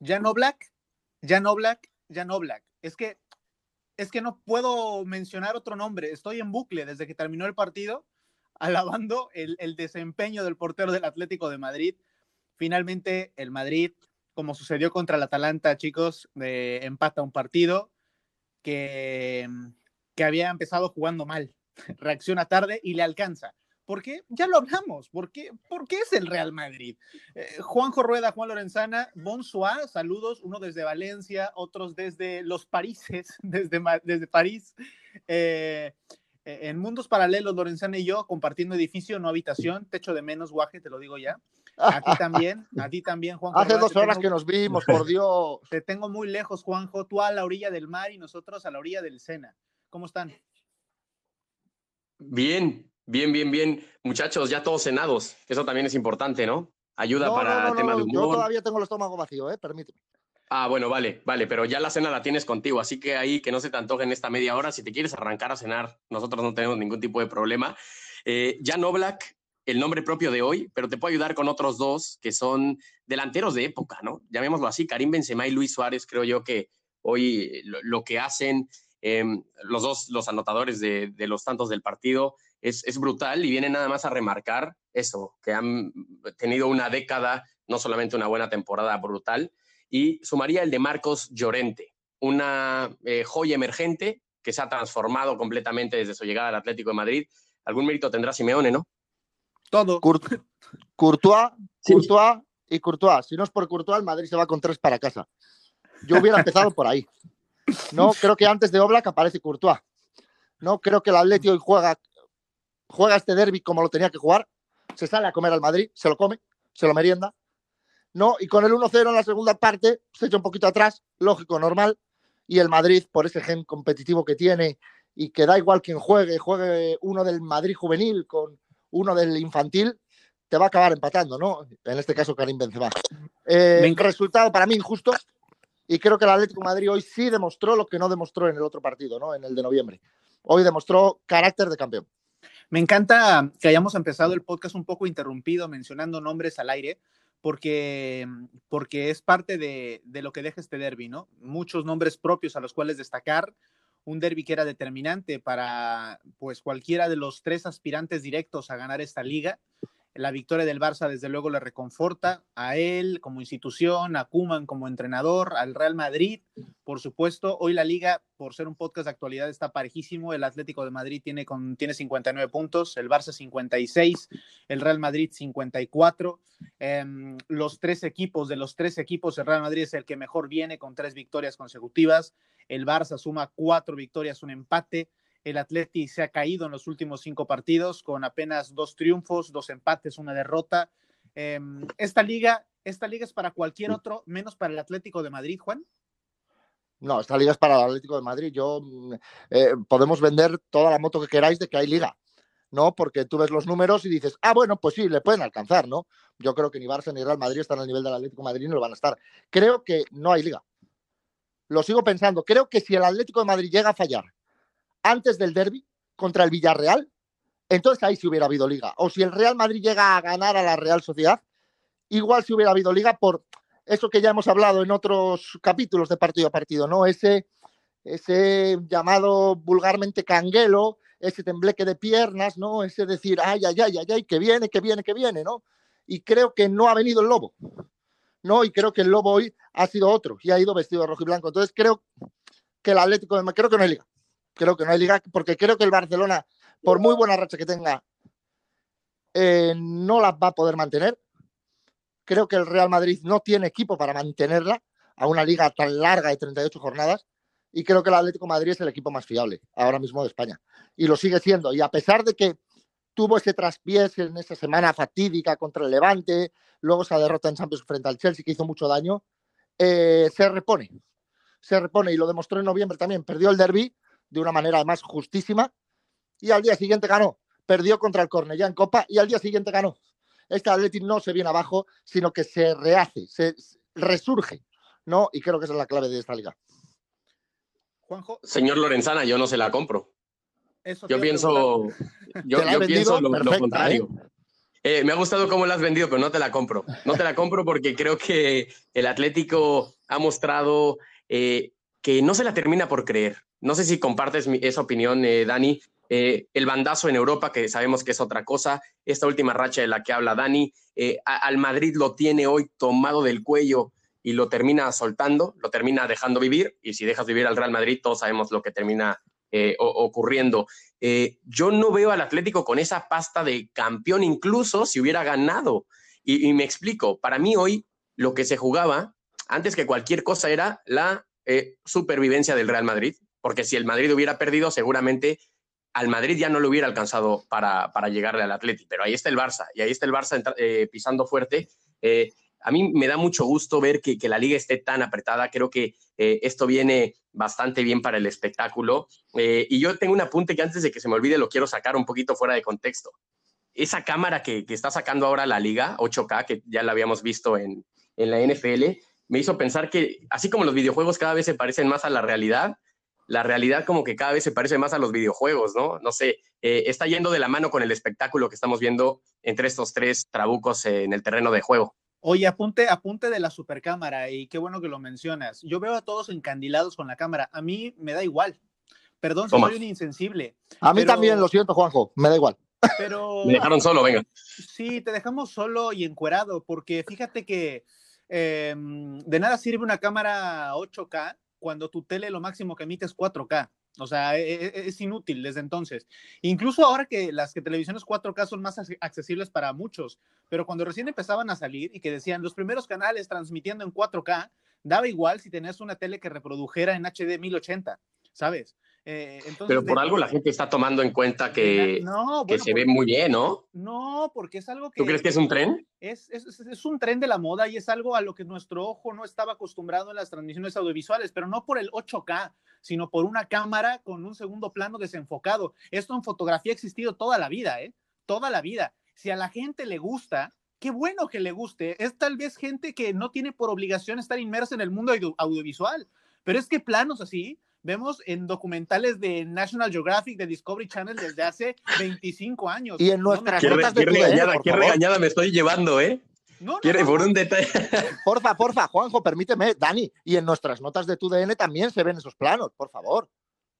ya no Black, ya no Black, ya Black. Es que, es que no puedo mencionar otro nombre. Estoy en bucle desde que terminó el partido, alabando el, el desempeño del portero del Atlético de Madrid. Finalmente, el Madrid, como sucedió contra el Atalanta, chicos, de empata un partido que, que había empezado jugando mal. Reacciona tarde y le alcanza porque ya lo hablamos, ¿por qué, es el Real Madrid? Eh, Juanjo Rueda, Juan Lorenzana, Bonsoir, saludos, uno desde Valencia, otros desde los Parises, desde, desde París. Eh, eh, en mundos paralelos, Lorenzana y yo compartiendo edificio, no habitación, techo de menos, guaje, te lo digo ya. A ti también, a ti también, Juanjo. Hace dos horas que nos vimos, por Dios. Te tengo muy lejos, Juanjo, tú a la orilla del mar y nosotros a la orilla del Sena. ¿Cómo están? Bien, Bien, bien, bien. Muchachos, ya todos cenados. Eso también es importante, ¿no? Ayuda para el tema de humor. Yo todavía tengo el estómago vacío, ¿eh? Permíteme. Ah, bueno, vale, vale, pero ya la cena la tienes contigo, así que ahí que no se te antoje en esta media hora. Si te quieres arrancar a cenar, nosotros no tenemos ningún tipo de problema. Eh, Jan Oblak, el nombre propio de hoy, pero te puedo ayudar con otros dos que son delanteros de época, ¿no? Llamémoslo así, Karim Benzema y Luis Suárez, creo yo que hoy lo, que hacen, em, los dos, los anotadores de, de los tantos del partido, es, brutal y viene nada más a remarcar eso, que han tenido una década, no solamente una buena temporada brutal, y sumaría el de Marcos Llorente, una eh, joya emergente que se ha transformado completamente desde su llegada al Atlético de Madrid. Algún mérito tendrá Simeone, ¿no? Todo. Courtois, Courtois y Courtois. Si no es por Courtois, el Madrid se va con tres para casa. Yo hubiera empezado por ahí. No, creo que antes de Oblak aparece Courtois. No, creo que el Atlético hoy juega juega este derby como lo tenía que jugar, se sale a comer al Madrid, se lo come, se lo merienda, ¿no? Y con el 1-0 en la segunda parte se echa un poquito atrás, lógico, normal, y el Madrid, por ese gen competitivo que tiene y que da igual quien juegue, juegue uno del Madrid juvenil con uno del infantil, te va a acabar empatando, ¿no? En este caso, Karim Benzema. Eh, resultado para mí injusto y creo que el Atlético de Madrid hoy sí demostró lo que no demostró en el otro partido, ¿no? En el de noviembre. Hoy demostró carácter de campeón. Me encanta que hayamos empezado el podcast un poco interrumpido mencionando nombres al aire, porque, porque es parte de, de lo que deja este derby, ¿no? Muchos nombres propios a los cuales destacar, un derby que era determinante para pues cualquiera de los tres aspirantes directos a ganar esta liga la victoria del Barça desde luego le reconforta a él como institución, a Kuman como entrenador, al Real Madrid, por supuesto. Hoy la liga, por ser un podcast de actualidad, está parejísimo. El Atlético de Madrid tiene, con, tiene 59 puntos, el Barça 56, el Real Madrid 54. Em, los tres equipos, de los tres equipos, el Real Madrid es el que mejor viene con tres victorias consecutivas. El Barça suma cuatro victorias, un empate. El Atleti se ha caído en los últimos cinco partidos con apenas dos triunfos, dos empates, una derrota. Em, esta liga, esta liga es para cualquier otro, menos para el Atlético de Madrid, Juan. No, esta liga es para el Atlético de Madrid. Yo eh, podemos vender toda la moto que queráis de que hay liga, ¿no? Porque tú ves los números y dices, ah, bueno, pues sí, le pueden alcanzar, ¿no? Yo creo que ni Barça ni Real Madrid están al nivel del Atlético de Madrid ni lo van a estar. Creo que no hay liga. Lo sigo pensando. Creo que si el Atlético de Madrid llega a fallar antes del derby contra el Villarreal, entonces ahí sí hubiera habido liga. O si el Real Madrid llega a ganar a la Real Sociedad, igual si hubiera habido liga por eso que ya hemos hablado en otros capítulos de partido a partido, ¿no? Ese, ese llamado vulgarmente canguelo, ese tembleque de piernas, ¿no? Ese decir, ay, ay, ay, ay, ay, que viene, que viene, que viene, ¿no? Y creo que no ha venido el lobo, ¿no? Y creo que el lobo hoy ha sido otro y ha ido vestido de rojo y blanco. Entonces creo que el Atlético de creo que no hay liga creo que no hay liga, porque creo que el Barcelona, por muy buena racha que tenga, eh, no la va a poder mantener. Creo que el Real Madrid no tiene equipo para mantenerla a una liga tan larga de 38 jornadas. Y creo que el Atlético Madrid es el equipo más fiable ahora mismo de España. Y lo sigue siendo. Y a pesar de que tuvo ese traspiés en esa semana fatídica contra el Levante, luego esa derrota en Champions frente al Chelsea que hizo mucho daño, eh, se repone. Se repone y lo demostró en noviembre también. Perdió el derby, de una manera más justísima y al día siguiente ganó. Perdió contra el Cornellá en Copa y al día siguiente ganó. Este Atlético no se viene abajo, sino que se rehace, se resurge, ¿no? Y creo que esa es la clave de esta liga. Juanjo. Señor Lorenzana, yo no se la compro. yo pienso, yo, pienso lo, ¿eh? contrario. Eh, me ha gustado cómo la has vendido, pero no te la compro. No te la compro porque creo que el Atlético ha mostrado eh, que no se la termina por creer. No sé si compartes esa opinión, eh, Dani. el bandazo en Europa, que sabemos que es otra cosa. Esta última racha de la que habla Dani. al Madrid lo tiene hoy tomado del cuello y lo termina soltando, lo termina dejando vivir. Y si dejas vivir al Real Madrid, todos sabemos lo que termina ocurriendo. Eh, yo no veo al Atlético con esa pasta de campeón, incluso si hubiera ganado. Y, me explico, para mí hoy lo que se jugaba, antes que cualquier cosa, era la eh, supervivencia del Real Madrid, porque si el Madrid hubiera perdido, seguramente al Madrid ya no lo hubiera alcanzado para, para llegarle al Atlético. Pero ahí está el Barça, y ahí está el Barça eh, pisando fuerte a mí me da mucho gusto ver que, la liga esté tan apretada. Creo que eh, esto viene bastante bien para el espectáculo. Eh, y yo tengo un apunte que antes de que se me olvide lo quiero sacar un poquito fuera de contexto. Esa cámara que, está sacando ahora la liga, 8K, que ya la habíamos visto en, la NFL, me hizo pensar que así como los videojuegos cada vez se parecen más a la realidad, la realidad como que cada vez se parece más a los videojuegos, ¿no? No sé, eh, está yendo de la mano con el espectáculo que estamos viendo entre estos tres trabucos en el terreno de juego. Oye, apunte, apunte de la supercámara y qué bueno que lo mencionas. Yo veo a todos encandilados con la cámara. A mí me da igual. Perdón si soy un insensible. A mí también, lo siento, Juanjo, me da igual. Pero. Me dejaron solo, venga. Sí, te dejamos solo y encuerado, porque fíjate que em, de nada sirve una cámara 8K cuando tu tele lo máximo que emite es 4K. O sea, e, e, es, inútil desde entonces. Incluso ahora que las que televisiones 4K son más accesibles para muchos, pero cuando recién empezaban a salir y que decían los primeros canales transmitiendo en 4K, daba igual si tenías una tele que reprodujera en HD 1080, ¿sabes? Eh, Pero por algo la gente está tomando en cuenta que, que se ve muy bien, ¿no? No, porque es algo que... ¿Tú crees que es un tren? Es, es, es, un tren de la moda y es algo a lo que nuestro ojo no estaba acostumbrado en las transmisiones audiovisuales, pero no por el 8K, sino por una cámara con un segundo plano desenfocado. Esto en fotografía ha existido toda la vida, ¿eh? Toda la vida. Si a la gente le gusta, qué bueno que le guste. Es tal vez gente que no tiene por obligación estar inmersa en el mundo audiovisual, pero es que planos así vemos en documentales de National Geographic, de Discovery Channel desde hace 25 años. Y en nuestras ¿Qué, notas de regañada, qué regañada me estoy llevando, ¿eh? No, no, por un detalle. Porfa, porfa, Juanjo, permíteme, Dani, y en nuestras notas de tu DN también se ven esos planos, por favor.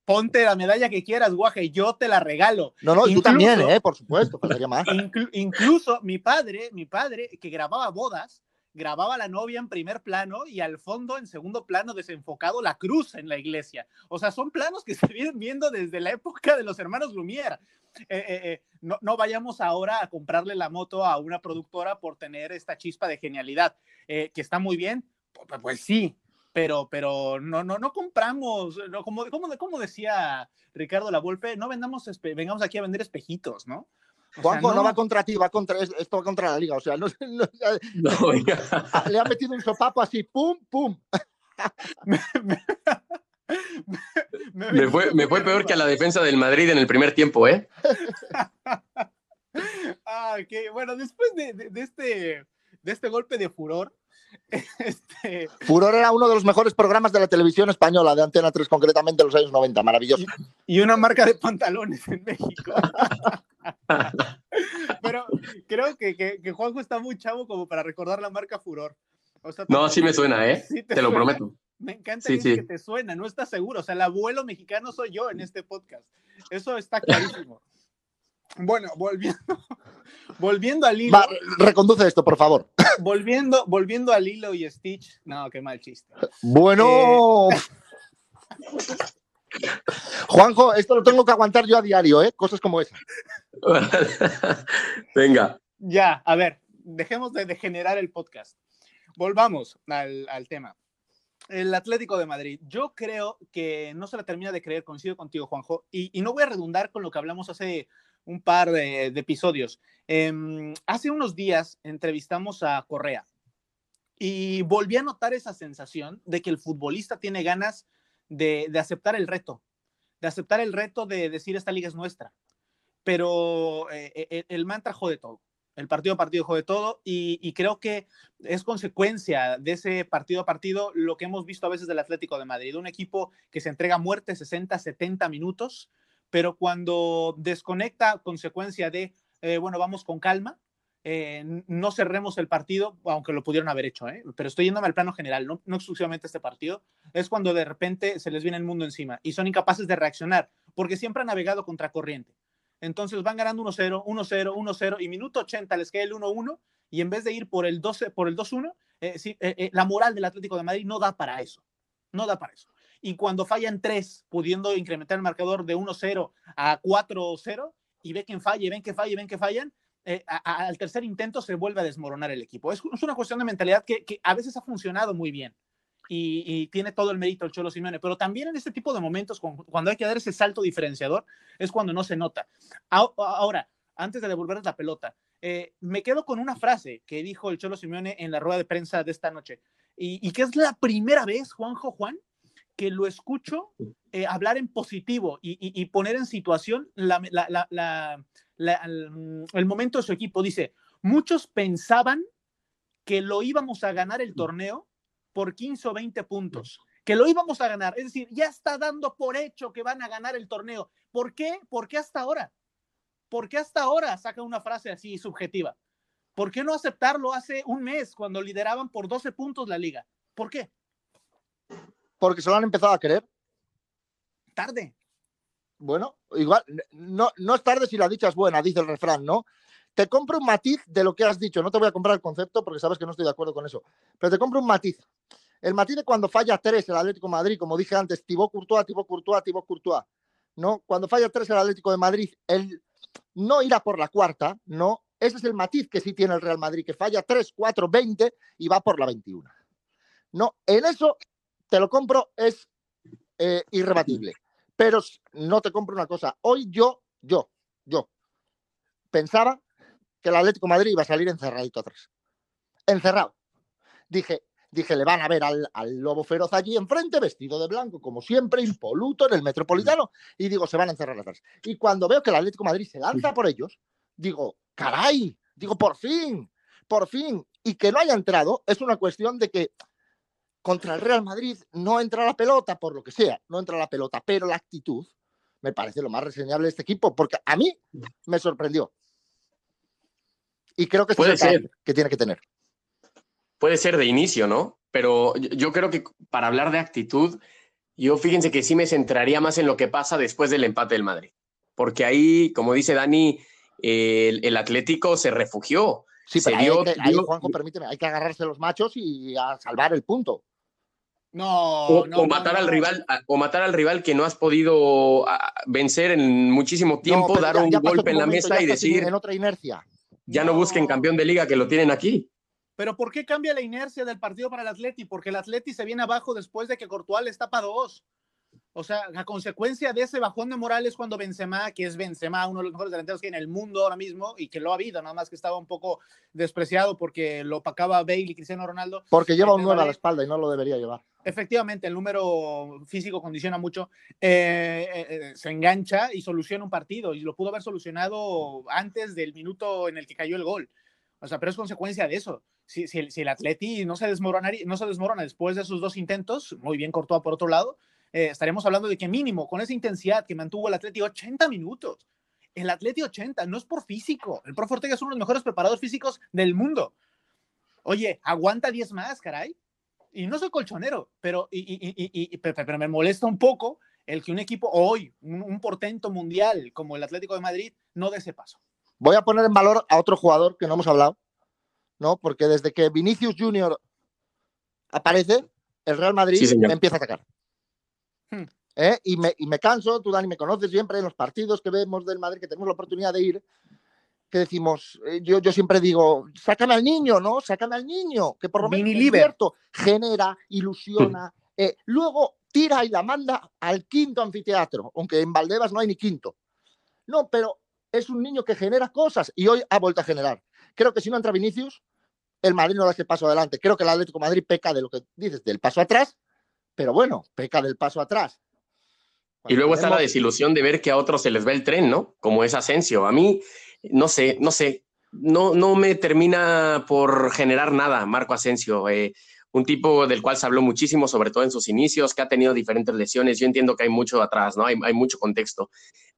Ponte la medalla que quieras, guaje, yo te la regalo. No, no, tú también, ¿eh? por supuesto, más. incluso mi padre, mi padre, que grababa bodas, grababa a la novia en primer plano y al fondo, en segundo plano, desenfocado la cruz en la iglesia. O sea, son planos que se vienen viendo desde la época de los hermanos Lumière. Eh, eh, eh, no, no, vayamos ahora a comprarle la moto a una productora por tener esta chispa de genialidad, que está muy bien, pues, pues, sí, pero, pero no, no, no compramos, no, como, como, como decía Ricardo La Volpe, no vendamos, vengamos aquí a vender espejitos, ¿no? Juanjo no... va contra ti, va contra esto va contra la liga. O sea, no, le ha metido un sopapo así, pum, pum. me, fue, me, fue, peor que a la defensa del Madrid en el primer tiempo, ¿eh? ah, ok. Bueno, después de, de, este, de este golpe de furor, este... Furor era uno de los mejores programas de la televisión española, de Antena 3, concretamente en los años 90, maravilloso. Y, y una marca de pantalones en México. Pero creo que, que, Juanjo está muy chavo como para recordar la marca Furor. no, sí me suena, ¿eh? te, lo prometo. Me encanta que te suena, no estás seguro. O sea, el abuelo mexicano soy yo en este podcast. Eso está clarísimo. Bueno, volviendo, volviendo al hilo. reconduce esto, por favor. Volviendo, volviendo al hilo y Stitch. No, qué mal chiste. Bueno. Eh, Juanjo, esto lo tengo que aguantar yo a diario, ¿eh? Cosas como esa. Venga. Ya, a ver, dejemos de degenerar el podcast. Volvamos al, tema. El Atlético de Madrid. Yo creo que no se la termina de creer, coincido contigo, Juanjo, y, no voy a redundar con lo que hablamos hace un par de, episodios. Em, hace unos días entrevistamos a Correa y volví a notar esa sensación de que el futbolista tiene ganas de, aceptar el reto, de aceptar el reto de decir esta liga es nuestra. Pero eh, eh, el mantra jode todo. El partido a partido jode todo y, creo que es consecuencia de ese partido a partido lo que hemos visto a veces del Atlético de Madrid, un equipo que se entrega muerte 60, 70 minutos, pero cuando desconecta consecuencia de, eh, bueno, vamos con calma, eh, no cerremos el partido, aunque lo pudieron haber hecho, ¿eh? pero estoy yéndome al plano general, no, no exclusivamente este partido, es cuando de repente se les viene el mundo encima y son incapaces de reaccionar, porque siempre han navegado contra corriente. Entonces van ganando 1-0, 1-0, 1-0 y minuto 80 les queda el 1-1 y en vez de ir por el 12, por el 2-1, eh, sí, eh, la moral del Atlético de Madrid no da para eso. No da para eso. Y cuando fallan tres, pudiendo incrementar el marcador de 1-0 a 4-0, y ve que falla, ven que falla, ven que fallan, al tercer intento se vuelve a desmoronar el equipo. Es, una cuestión de mentalidad que, a veces ha funcionado muy bien. Y, tiene todo el mérito el Cholo Simeone, pero también en este tipo de momentos, cuando hay que dar ese salto diferenciador, es cuando no se nota. Ahora, antes de devolver la pelota, eh, me quedo con una frase que dijo el Cholo Simeone en la rueda de prensa de esta noche, y, que es la primera vez, Juanjo Juan, que lo escucho eh, hablar en positivo y, poner en situación la, el momento de su equipo. Dice, muchos pensaban que lo íbamos a ganar el torneo por 15 o 20 puntos, que lo íbamos a ganar. Es decir, ya está dando por hecho que van a ganar el torneo. ¿Por qué? ¿Por qué hasta ahora? ¿Por qué hasta ahora saca una frase así subjetiva? ¿Por qué no aceptarlo hace un mes cuando lideraban por 12 puntos la liga? ¿Por qué? Porque se lo han empezado a querer. Tarde. Bueno, igual, no, no es tarde si la dicha es buena, dice el refrán, ¿no? Te compro un matiz de lo que has dicho. No te voy a comprar el concepto porque sabes que no estoy de acuerdo con eso. Pero te compro un matiz. El matiz de cuando falla tres el Atlético de Madrid, como dije antes, Thibaut Courtois, Thibaut Courtois, Thibaut Courtois. ¿no? Cuando falla tres el Atlético de Madrid, el no irá por la cuarta, no. Ese es el matiz que sí tiene el Real Madrid, que falla 3, 4, 20 y va por la 21. No, en eso te lo compro, es eh, irrebatible. Pero no te compro una cosa. Hoy yo, yo, yo, pensaba que el Atlético Madrid iba a salir encerradito atrás. Encerrado. Dije, dije, le van a ver al, lobo feroz allí enfrente, vestido de blanco, como siempre, impoluto en el metropolitano, y digo, se van a encerrar atrás. Y cuando veo que el Atlético Madrid se lanza por ellos, digo, caray, digo, por fin, por fin. Y que no haya entrado es una cuestión de que contra el Real Madrid no entra la pelota, por lo que sea, no entra la pelota, pero la actitud me parece lo más reseñable de este equipo, porque a mí me sorprendió. Y creo que es el que tiene que tener puede ser de inicio, ¿no? Pero yo creo que para hablar de actitud, yo fíjense que sí me centraría más en lo que pasa después del empate del Madrid. Porque ahí, como dice Dani, el, Atlético se refugió. Sí, pero ahí, Juanjo, permíteme, hay que agarrarse los machos y a salvar el punto. No, o, no, matar al rival, o matar al rival que no has podido vencer en muchísimo tiempo, dar un golpe en la mesa y decir en otra inercia. Ya no busquen campeón de liga que lo tienen aquí. Pero ¿por qué cambia la inercia del partido para el Atleti? Porque el Atleti se viene abajo después de que Courtois le está para dos. O sea, a consecuencia de ese bajón de moral es cuando Benzema, que es Benzema, uno de los mejores delanteros que hay en el mundo ahora mismo y que lo ha habido, nada más que estaba un poco despreciado porque lo opacaba Bale y Cristiano Ronaldo. Porque lleva un 9 a la espalda y no lo debería llevar. Efectivamente, el número físico condiciona mucho. Eh, eh, eh, se engancha y soluciona un partido y lo pudo haber solucionado antes del minuto en el que cayó el gol. O sea, pero es consecuencia de eso si, el, Atleti no se, desmorona, no se desmorona después de esos dos intentos, muy bien Courtois por otro lado, eh, estaremos hablando de que mínimo, con esa intensidad que mantuvo el Atleti 80 minutos, el Atleti 80, no es por físico, el Prof Ortega es uno de los mejores preparadores físicos del mundo. Oye, aguanta 10 más, caray. Y no soy colchonero, pero, y, pero me molesta un poco el que un equipo hoy, un, un portento mundial como el Atlético de Madrid, no dé ese paso. Voy a poner en valor a otro jugador que no hemos hablado, ¿no? Porque desde que Vinicius Junior aparece, el Real Madrid empieza a atacar. Hmm. ¿Eh? Y, me, y, me, canso, tú Dani me conoces siempre en los partidos que vemos del Madrid, que tenemos la oportunidad de ir, que decimos, eh, yo, yo siempre digo, sácame al niño, ¿no? Sácame al niño, que por lo menos cierto, genera, ilusiona, hmm. eh, luego tira y la manda al quinto anfiteatro, aunque en Valdebas no hay ni quinto. No, pero es un niño que genera cosas y hoy ha vuelto a generar. Creo que si no entra Vinicius, el Madrid no da ese paso adelante. Creo que el Atlético Madrid peca de lo que dices, del paso atrás, pero bueno, peca del paso atrás. y luego está la desilusión de ver que a otros se les ve el tren, ¿no? Como es Asensio. A mí, no sé, no sé, no, no me termina por generar nada Marco Asensio. Eh, un tipo del cual se habló muchísimo, sobre todo en sus inicios, que ha tenido diferentes lesiones. Yo entiendo que hay mucho atrás, ¿no? Hay, hay mucho contexto,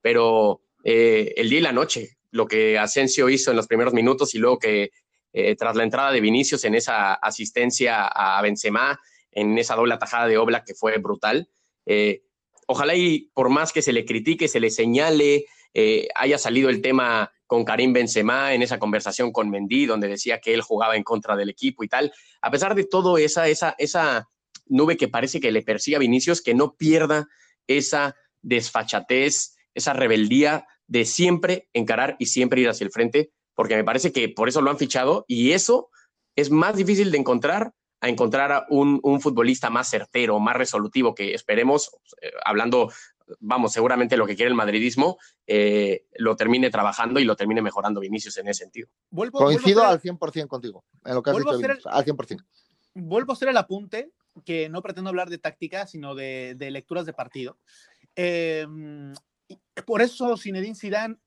pero eh, el día y la noche lo que Asensio hizo en los primeros minutos y luego que eh, tras la entrada de Vinicius en esa asistencia a Benzema, en esa doble atajada de Obla que fue brutal. Eh, ojalá y por más que se le critique, se le señale, eh, haya salido el tema con Karim Benzema en esa conversación con Mendy, donde decía que él jugaba en contra del equipo y tal. A pesar de todo, esa, esa, esa nube que parece que le persigue a Vinicius, que no pierda esa desfachatez, esa rebeldía de siempre encarar y siempre ir hacia el frente, porque me parece que por eso lo han fichado y eso es más difícil de encontrar a encontrar a un, futbolista más certero, más resolutivo, que esperemos, eh, hablando, vamos, seguramente lo que quiere el madridismo, eh, lo termine trabajando y lo termine mejorando Vinicius en ese sentido. Coincido al 100% contigo, en lo que has dicho, al 100%. Vuelvo a hacer el apunte, que no pretendo hablar de táctica, sino de, lecturas de partido. Em, por eso Zinedine Zidane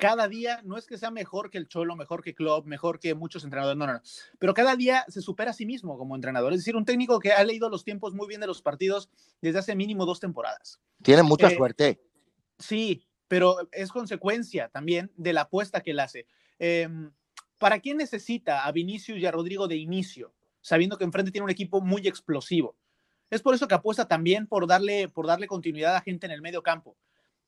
cada día no es que sea mejor que el Cholo, mejor que Klopp, mejor que muchos entrenadores, no, no, no, pero cada día se supera a sí mismo como entrenador. Es decir, un técnico que ha leído los tiempos muy bien de los partidos desde hace mínimo dos temporadas. Tiene mucha eh, suerte. Sí, pero es consecuencia también de la apuesta que él hace. Em, ¿Para quién necesita a Vinicius y a Rodrigo de inicio, sabiendo que enfrente tiene un equipo muy explosivo? Es por eso que apuesta también por darle, por darle continuidad a gente en el medio campo,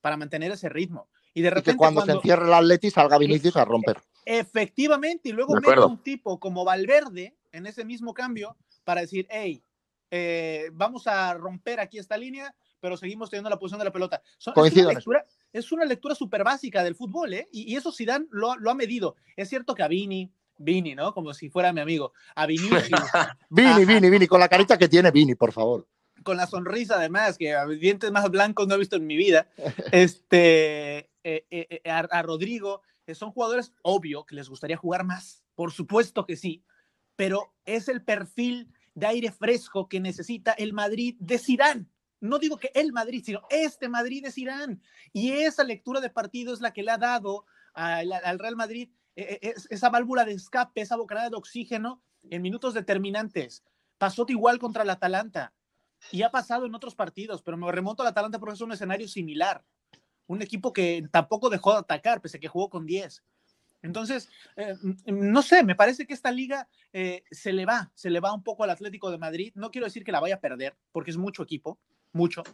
para mantener ese ritmo. Y de repente. cuando, se encierre el Atleti salga Vinicius a romper. Efectivamente, y luego mete un tipo como Valverde en ese mismo cambio para decir, hey, eh, vamos a romper aquí esta línea, pero seguimos teniendo la posición de la pelota. Coincido es, una lectura, súper básica del fútbol, ¿eh? Y, eso Zidane lo, lo ha medido. Es cierto que a Vini, Vini, ¿no? Como si fuera mi amigo. A Vinicius. Vini, Vini, Vini, con la carita que tiene Vini, por favor con la sonrisa además, que dientes más blancos no he visto en mi vida, este, eh, eh, eh, a, Rodrigo, son jugadores obvio que les gustaría jugar más, por supuesto que sí, pero es el perfil de aire fresco que necesita el Madrid de Zidane. No digo que el Madrid, sino este Madrid de Zidane. Y esa lectura de partido es la que le ha dado al, al Real Madrid esa válvula de escape, esa bocanada de oxígeno en minutos determinantes. Pasó igual contra el Atalanta y ha pasado en otros partidos, pero me remonto al Atalanta porque es un escenario similar. Un equipo que tampoco dejó de atacar, pese a que jugó con 10. Entonces, eh, no sé, me parece que esta liga eh, se le va, se le va un poco al Atlético de Madrid. No quiero decir que la vaya a perder, porque es mucho equipo, mucho,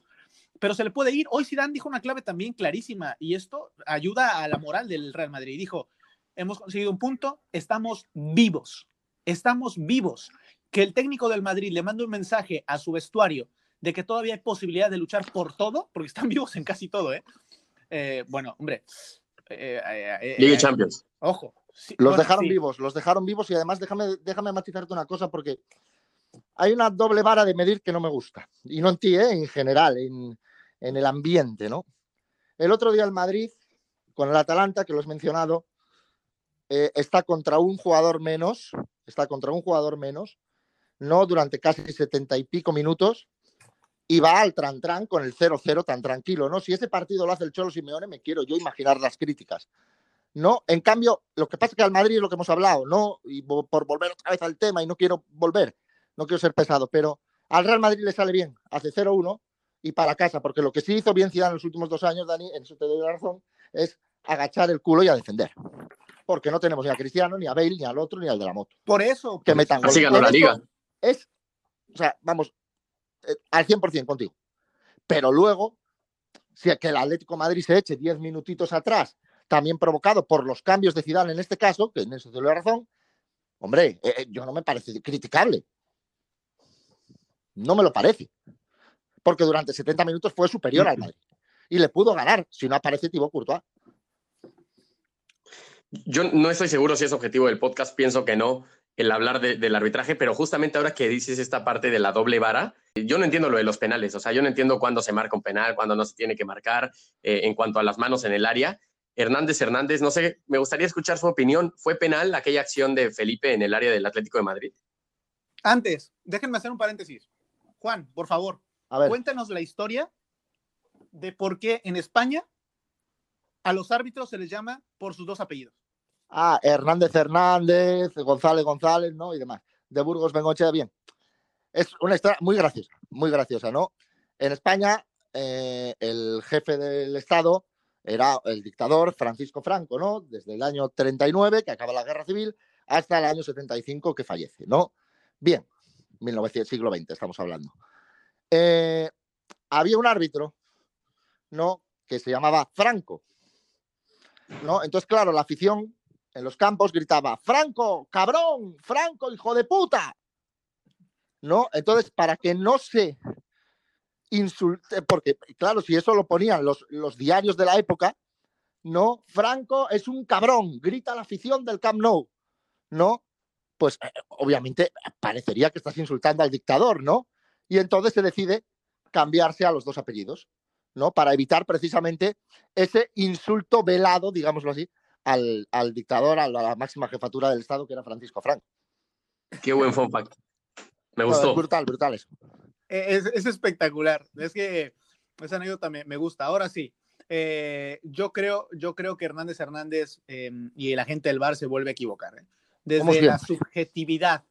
pero se le puede ir. Hoy Zidane dijo una clave también clarísima y esto ayuda a la moral del Real Madrid. Dijo, hemos conseguido un punto, estamos vivos, estamos vivos que el técnico del Madrid le mande un mensaje a su vestuario de que todavía hay posibilidad de luchar por todo, porque están vivos en casi todo, ¿eh? eh bueno, hombre. Eh, eh, eh Champions. Ojo. los dejaron vivos, los dejaron vivos y además déjame, déjame matizarte una cosa porque hay una doble vara de medir que no me gusta. Y no en ti, en general, en, en el ambiente, ¿no? El otro día el Madrid, con el Atalanta, que lo has mencionado, está contra un jugador menos, está contra un jugador menos, no durante casi setenta y pico minutos y va al tran tran con el 0-0 tan tranquilo, ¿no? Si ese partido lo hace el Cholo Simeone, me quiero yo imaginar las críticas. No, en cambio, lo que pasa es que al Madrid es lo que hemos hablado, ¿no? Y por volver otra vez al tema y no quiero volver, no quiero ser pesado, pero al Real Madrid le sale bien, hace 0-1 y para casa, porque lo que sí hizo bien Zidane en los últimos dos años, Dani, en eso te doy la razón, es agachar el culo y a defender. Porque no tenemos ni a Cristiano, ni a Bale, ni al otro, ni al de la moto. Por eso. Que metan Así ganó la liga es, o sea, vamos, al 100% contigo. Pero luego, si que el Atlético Madrid se eche 10 minutitos atrás, también provocado por los cambios de Zidane en este caso, que en eso te doy la razón, hombre, eh, eh, yo no me parece criticable. No me lo parece. Porque durante 70 minutos fue superior al Madrid. Y le pudo ganar si no aparece Thibaut Courtois. Yo no estoy seguro si es objetivo del podcast, pienso que no el hablar del arbitraje, pero justamente ahora que dices esta parte de la doble vara, yo no entiendo lo de los penales, o sea, yo no entiendo cuándo se marca un penal, cuándo no se tiene que marcar, eh, en cuanto a las manos en el área. Hernández Hernández, no sé, me gustaría escuchar su opinión. ¿Fue penal aquella acción de Felipe en el área del Atlético de Madrid? Antes, déjenme hacer un paréntesis. Juan, por favor, cuéntanos la historia de por qué en España a los árbitros se les llama por sus dos apellidos. Ah, Hernández Hernández, González González, ¿no? Y demás. De Burgos Bengochea, bien. Es una historia muy graciosa, muy graciosa, ¿no? En España, eh, el jefe del Estado era el dictador Francisco Franco, ¿no? Desde el año 39, que acaba la guerra civil, hasta el año 75, que fallece, ¿no? Bien, 1900, siglo XX estamos hablando. Eh, había un árbitro, ¿no? Que se llamaba Franco, ¿no? Entonces, claro, la afición en los campos gritaba, Franco, cabrón, Franco, hijo de puta. ¿No? Entonces, para que no se insulte, porque claro, si eso lo ponían los, los diarios de la época, ¿no? Franco es un cabrón, grita la afición del Camp Nou, ¿no? Pues eh, obviamente parecería que estás insultando al dictador, ¿no? Y entonces se decide cambiarse a los dos apellidos, ¿no? Para evitar precisamente ese insulto velado, digámoslo así, al, al dictador, a la máxima jefatura del Estado, que era Francisco Franco. Qué buen fun fact. Me gustó. brutal, brutal eso. E, es, es, espectacular. Es que esa anécdota me, me gusta. Ahora sí, eh, yo, creo, yo creo que Hernández Hernández eh, y la gente del bar se vuelve a equivocar. ¿eh? Desde la subjetividad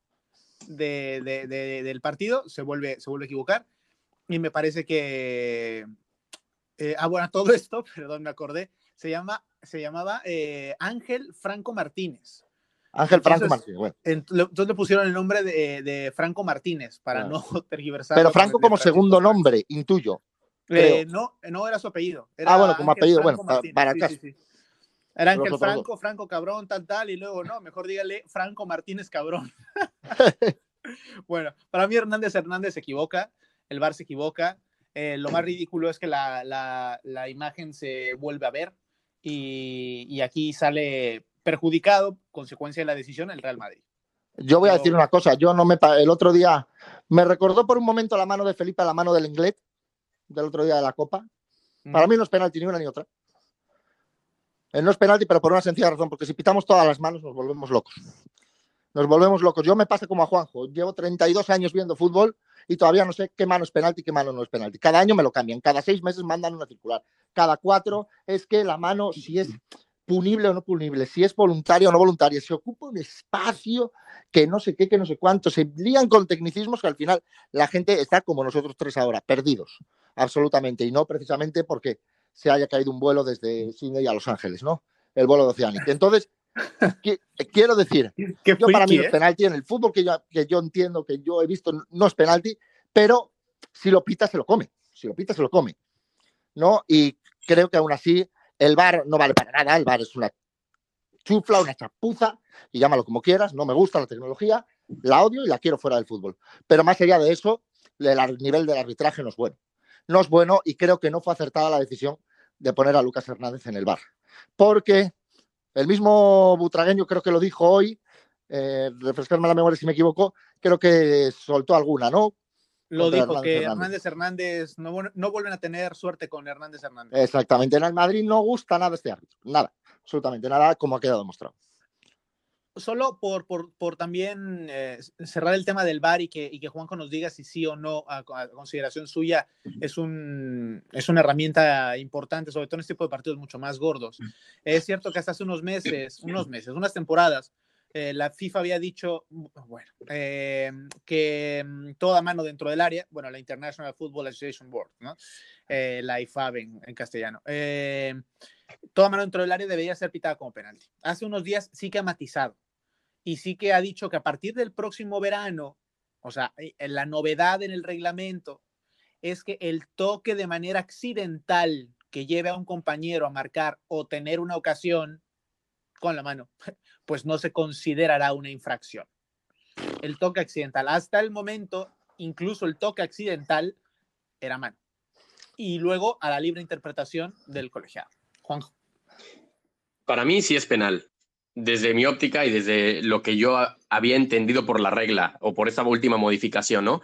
de, de, de, del partido se vuelve, se vuelve a equivocar. Y me parece que. Eh, ah, bueno, todo esto, perdón, me acordé. Se, llama, se llamaba eh, Ángel Franco Martínez. Ángel Franco entonces, Martínez, bueno. Entonces le pusieron el nombre de, de Franco Martínez para claro. no tergiversar. Pero Franco como segundo nombre, intuyo. Eh, no, no era su apellido. Era ah, bueno, como Ángel apellido, Franco bueno, Martínez. para acá. sí, sí. Era Ángel otros Franco, Franco Cabrón, tal, tal, y luego no, mejor dígale Franco Martínez Cabrón. bueno, para mí Hernández Hernández se equivoca, el VAR se equivoca. Eh, lo más ridículo es que la, la, la imagen se vuelve a ver y, y, aquí sale perjudicado, consecuencia de la decisión, el Real Madrid. Yo voy a decir una cosa, yo no me el otro día me recordó por un momento la mano de Felipe a la mano del inglés del otro día de la Copa. Para mí no es penalti ni una ni otra. Eh, no es penalti, pero por una sencilla razón, porque si pitamos todas las manos nos volvemos locos. Nos volvemos locos. Yo me pasa como a Juanjo. Llevo 32 años viendo fútbol y todavía no sé qué mano es penalti y qué mano no es penalti. Cada año me lo cambian. Cada seis meses mandan una circular. Cada cuatro es que la mano, si es punible o no punible, si es voluntaria o no voluntaria, si ocupa un espacio que no sé qué, que no sé cuánto, se lían con tecnicismos que al final la gente está como nosotros tres ahora, perdidos, absolutamente, y no precisamente porque se haya caído un vuelo desde Sydney a Los Ángeles, ¿no? El vuelo de Oceanic. Entonces, quiero decir, Qué yo para mí es penalti en el fútbol que yo, que yo entiendo, que yo he visto, no es penalti, pero si lo pita se lo come, si lo pita se lo come, ¿no? Y creo que aún así el VAR no vale para nada, el VAR es una chufla, una chapuza, y llámalo como quieras, no me gusta la tecnología, la odio y la quiero fuera del fútbol. Pero más allá de eso, el nivel del arbitraje no es bueno. No es bueno y creo que no fue acertada la decisión de poner a Lucas Hernández en el VAR. Porque el mismo Butragueño creo que lo dijo hoy, eh, refrescarme la memoria si me equivoco, creo que soltó alguna, ¿no? Lo dijo Hernández que Hernández. Hernández Hernández no, no vuelven a tener suerte con Hernández Hernández. Exactamente. En el Madrid no gusta nada este árbitro. Nada. Absolutamente nada, como ha quedado demostrado. Solo por, por, por también eh, cerrar el tema del VAR y que, y que Juanjo nos diga si sí o no, a, a consideración suya, es, un, es una herramienta importante, sobre todo en este tipo de partidos mucho más gordos. Es cierto que hasta hace unos meses, unos meses, unas temporadas, eh, la FIFA había dicho, bueno, eh, que mm, toda mano dentro del área, bueno, la International Football Association Board, ¿no? Eh, la IFAB en, en castellano, toda mano dentro del área debería ser pitada como penalti. Hace unos días sí que ha matizado y sí que ha dicho que a partir del próximo verano, o sea, eh, la novedad en el reglamento es que el toque de manera accidental que lleve a un compañero a marcar o tener una ocasión con la mano, pues no se considerará una infracción. El toque accidental, hasta el momento, incluso el toque accidental era mano. Y luego a la libre interpretación del colegiado. Juanjo. Para mí sí es penal. Desde mi óptica y desde lo que yo había entendido por la regla o por esa última modificación, ¿no?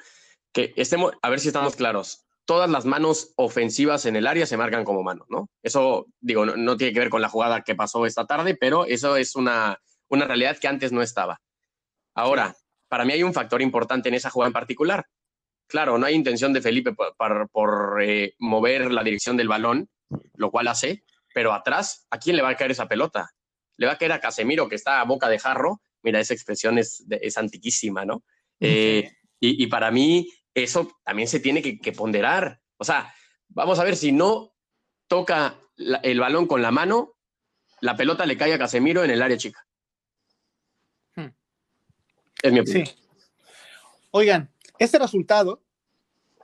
Que estemos, a ver si estamos claros. Todas las manos ofensivas en el área se marcan como mano, ¿no? Eso, digo, no, no tiene que ver con la jugada que pasó esta tarde, pero eso es una, una realidad que antes no estaba. Ahora, para mí hay un factor importante en esa jugada en particular. Claro, no hay intención de Felipe por, por- por, eh, mover la dirección del balón, lo cual hace, pero atrás, ¿a quién le va a caer esa pelota? Le va a caer a Casemiro, que está a boca de jarro. Mira, esa expresión es, es antiquísima, ¿no? Eh, y, y para mí eso también se tiene que, que ponderar. O sea, vamos a ver si no toca el balón con la mano, la pelota le cae a Casemiro en el área chica. Hmm. Es mi opinión. Sí. Oigan, este resultado,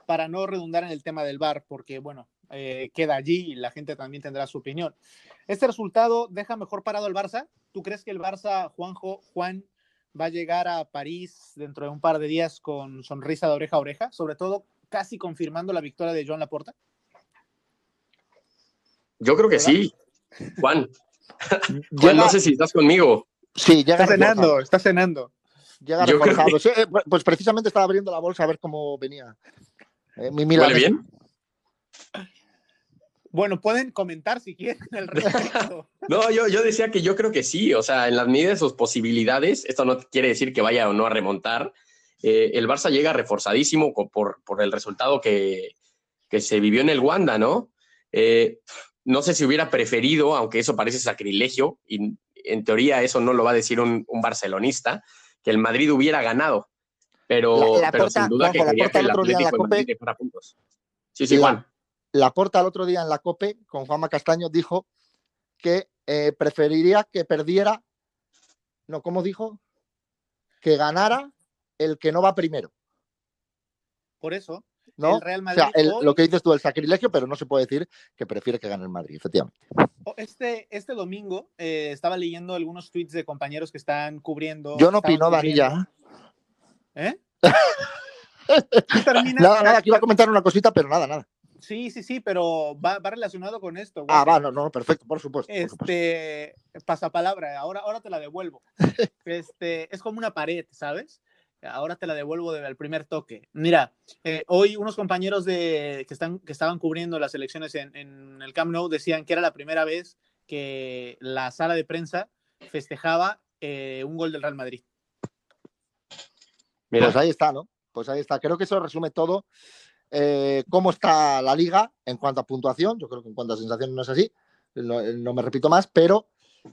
para no redundar en el tema del VAR, porque bueno, eh, queda allí y la gente también tendrá su opinión. ¿Este resultado deja mejor parado al Barça? ¿Tú crees que el Barça, Juanjo, Juan, va a llegar a París dentro de un par de días con sonrisa de oreja a oreja? Sobre todo casi confirmando la victoria de Joan Laporta. Yo creo que sí, Juan. Juan, no sé si estás conmigo. Sí, ya está cenando, está cenando. Llega reforzado. Eh, pues precisamente estaba abriendo la bolsa a ver cómo venía. Eh, mi ¿Huele bien? Bueno, pueden comentar si quieren el respecto. no, yo, yo decía que yo creo que sí, o sea, en las medidas de sus posibilidades, esto no quiere decir que vaya o no a remontar. Eh, el Barça llega reforzadísimo por, por el resultado que, que, se vivió en el Wanda, ¿no? Eh, no sé si hubiera preferido, aunque eso parece sacrilegio, y en teoría eso no lo va a decir un, un barcelonista, que el Madrid hubiera ganado. Pero, pero sin duda que quería que el Atlético de Madrid fuera puntos. Sí, sí, Juan. La Porta el otro día en la COPE con Juanma Castaño dijo que eh, preferiría que perdiera, no, ¿cómo dijo? Que ganara el que no va primero. Por eso, ¿no? El Real Madrid o sea, lo que dices tú, el sacrilegio, pero no se puede decir que prefiere que gane el Madrid, efectivamente. Este, este domingo eh, estaba leyendo algunos tweets de compañeros que están cubriendo. Yo no opino, Danilla. ¿Eh? nada, nada, aquí iba a comentar una cosita, pero nada, nada. Sí, sí, sí, pero va, relacionado con esto. Ah, va, no, no, perfecto, por supuesto. Este, pasapalabra, ahora, ahora te la devuelvo. este, es como una pared, ¿sabes? Ahora te la devuelvo del primer toque. Mira, eh, hoy unos compañeros de, que, están, que estaban cubriendo las elecciones en, el Camp Nou decían que era la primera vez que la sala de prensa festejaba eh, un gol del Real Madrid. Mira. Pues ahí está, ¿no? Pues ahí está. Creo que eso resume todo eh, cómo está la liga en cuanto a puntuación. Yo creo que en cuanto a sensación no es así, no, me repito más, pero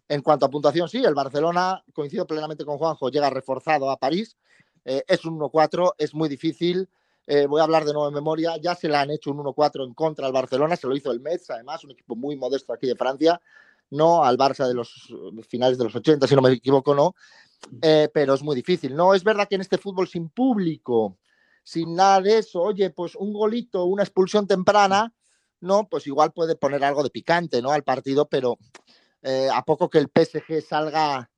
en cuanto a puntuación sí, el Barcelona, coincido plenamente con Juanjo, llega reforzado a París. Eh, es un 1-4, es muy difícil. Eh, voy a hablar de nuevo en memoria. Ya se le han hecho un 1-4 en contra al Barcelona, se lo hizo el Metz, además, un equipo muy modesto aquí de Francia, no al Barça de los finales de los 80, si no me equivoco, no. pero es muy difícil. No es verdad que en este fútbol sin público sin nada de eso, oye, pues un golito, una expulsión temprana, ¿no? Pues igual puede poner algo de picante, ¿no? Al partido, pero eh, a poco que el PSG salga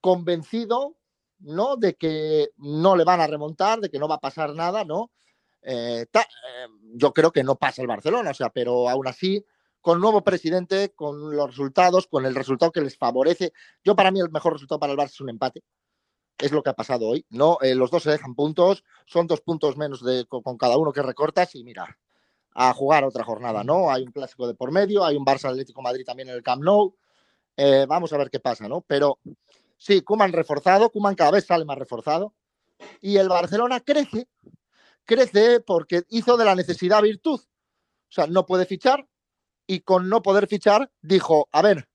convencido, ¿no? De que no le van a remontar, de que no va a pasar nada, ¿no? Eh, eh, yo creo que no pasa el Barcelona, o sea, pero aún así, con nuevo presidente, con los resultados, con el resultado que les favorece, yo para mí el mejor resultado para el Barça es un empate es lo que ha pasado hoy. No, eh, los dos se dejan puntos, son dos puntos menos de, con, cada uno que recortas y mira, a jugar otra jornada, ¿no? Hay un clásico de por medio, hay un Barça Atlético Madrid también en el Camp Nou. Eh, vamos a ver qué pasa, ¿no? Pero sí, Kuman reforzado, Kuman cada vez sale más reforzado y el Barcelona crece, crece porque hizo de la necesidad virtud. O sea, no puede fichar y con no poder fichar dijo, a ver,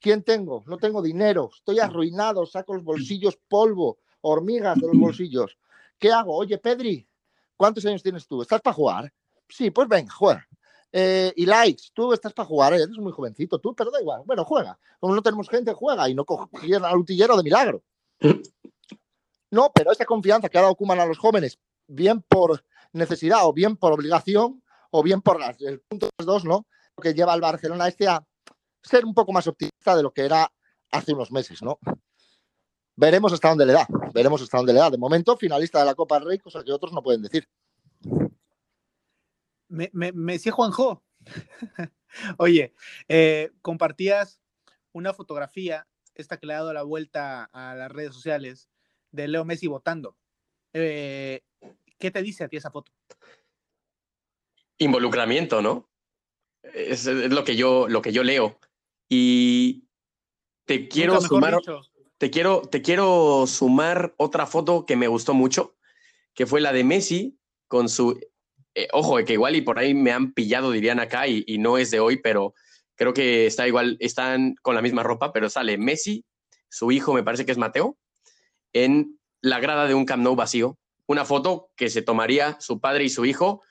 ¿Quién tengo? No tengo dinero, estoy arruinado, saco los bolsillos polvo, hormigas de los bolsillos. ¿Qué hago? Oye, Pedri, ¿cuántos años tienes tú? ¿Estás para jugar? Sí, pues venga, juega. Eh, y likes, tú estás para jugar, ¿eh? eres muy jovencito, tú, pero da igual. Bueno, juega. Como no tenemos gente, juega y no cogieron al utillero de milagro. No, pero esa confianza que ha dado Kuman a los jóvenes, bien por necesidad o bien por obligación, o bien por las, el punto dos, ¿no? Que lleva al Barcelona este a ser un poco más optimista de lo que era hace unos meses, ¿no? Veremos hasta dónde le da, veremos hasta dónde le da. De momento, finalista de la Copa del Rey, cosa que otros no pueden decir. Me, me, decía Juanjo, oye, eh, compartías una fotografía, esta que le ha dado la vuelta a las redes sociales, de Leo Messi votando. Eh, ¿Qué te dice a ti esa foto? Involucramiento, ¿no? Es, es, lo, que yo, lo que yo leo. Y te quiero sumar, te quiero, te quiero sumar otra foto que me gustó mucho, que fue la de Messi con su, eh, ojo, que igual y por ahí me han pillado, dirían acá, y, no es de hoy, pero creo que está igual, están con la misma ropa, pero sale Messi, su hijo, me parece que es Mateo, en la grada de un Camp Nou vacío. Una foto que se tomaría su padre y su hijo,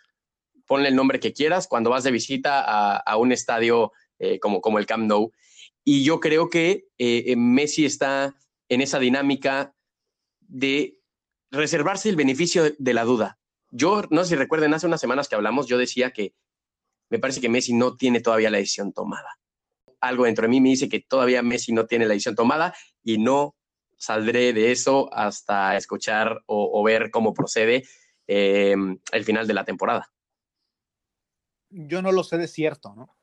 ponle el nombre que quieras, cuando vas de visita a, a un estadio eh, como, como el Camp Nou. Y yo creo que eh, Messi está en esa dinámica de reservarse el beneficio de la duda. Yo, no sé si recuerden, hace unas semanas que hablamos, yo decía que me parece que Messi no tiene todavía la decisión tomada. Algo dentro de mí me dice que todavía Messi no tiene la decisión tomada y no saldré de eso hasta escuchar o, ver cómo procede el final de la temporada. Yo no lo sé de cierto, ¿no?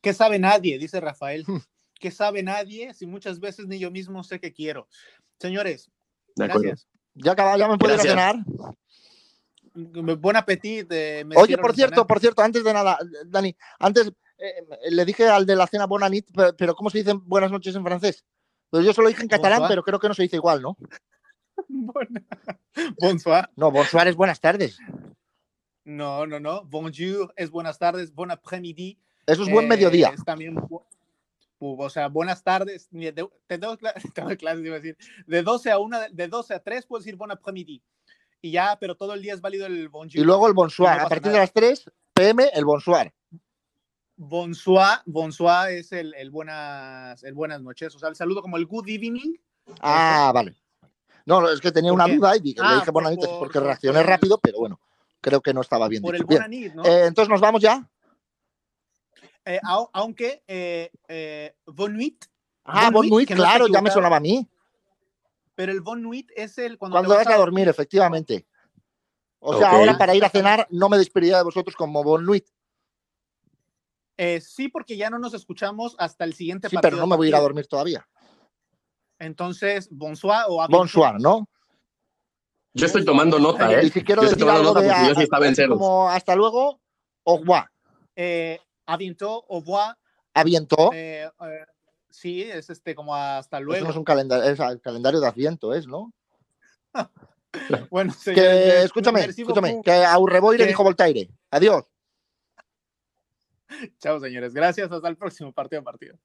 ¿Qué sabe nadie? Dice Rafael. Hmm. ¿Qué sabe nadie si muchas veces ni yo mismo sé que quiero? Señores, gracias. Ya acaba, ya me puedo cenar. Buen apetito. Oye, por cierto, por cierto, antes de nada, Dani, antes eh, le dije al de la cena Bonanit, pero, pero ¿cómo se dicen buenas noches en francés? Pues yo solo dije en catalán, pero creo que no se dice igual, ¿no? Bonsoir. No, bonsoir es buenas tardes. No, no, no. Bonjour es buenas tardes, bon après-midi. Eso es buen mediodía. Es también, o sea, buenas tardes. De, tengo, clases, iba a decir. De 12 a 1, de 12 a 3 puedo decir bon après-midi. Y ya, pero todo el día es válido el bonjour. Y luego el bonsoir. a partir de las 3 pm, el bonsoir. Bonsoir, bonsoir es el, el, buenas, el buenas noches. O sea, el saludo como el good evening. Ah, vale. No, es que tenía una duda y le ah, dije buenas noches porque reaccioné rápido, pero bueno, creo que no estaba bien. Por el bien. ¿no? Eh, entonces, ¿nos vamos ya? Eh, aunque eh, eh, Von Nuit. Ah, Von Nuit, claro, ya me sonaba a mí. Pero el Von Nuit es el cuando, cuando vas a... dormir, efectivamente. O sea, ahora para ir a cenar no me despediría de vosotros como Von Nuit. Eh, sí, porque ya no nos escuchamos hasta el siguiente sí, pero no me voy a ir a dormir todavía. Entonces, bonsoir o Bonsoir, ¿no? Yo estoy tomando nota, ¿eh? Y si quiero decir algo de yo sí estaba en como hasta luego, au revoir. Eh, a bientôt, au revoir. Eh, eh, sí, es este como hasta luego. Eso no es un calendario, es el calendario de Adviento, ¿es, no? bueno, que, escúchame, escúchame, que a Urreboy le dijo Voltaire. Adiós. Chao, señores. Gracias. Hasta el próximo partido partido.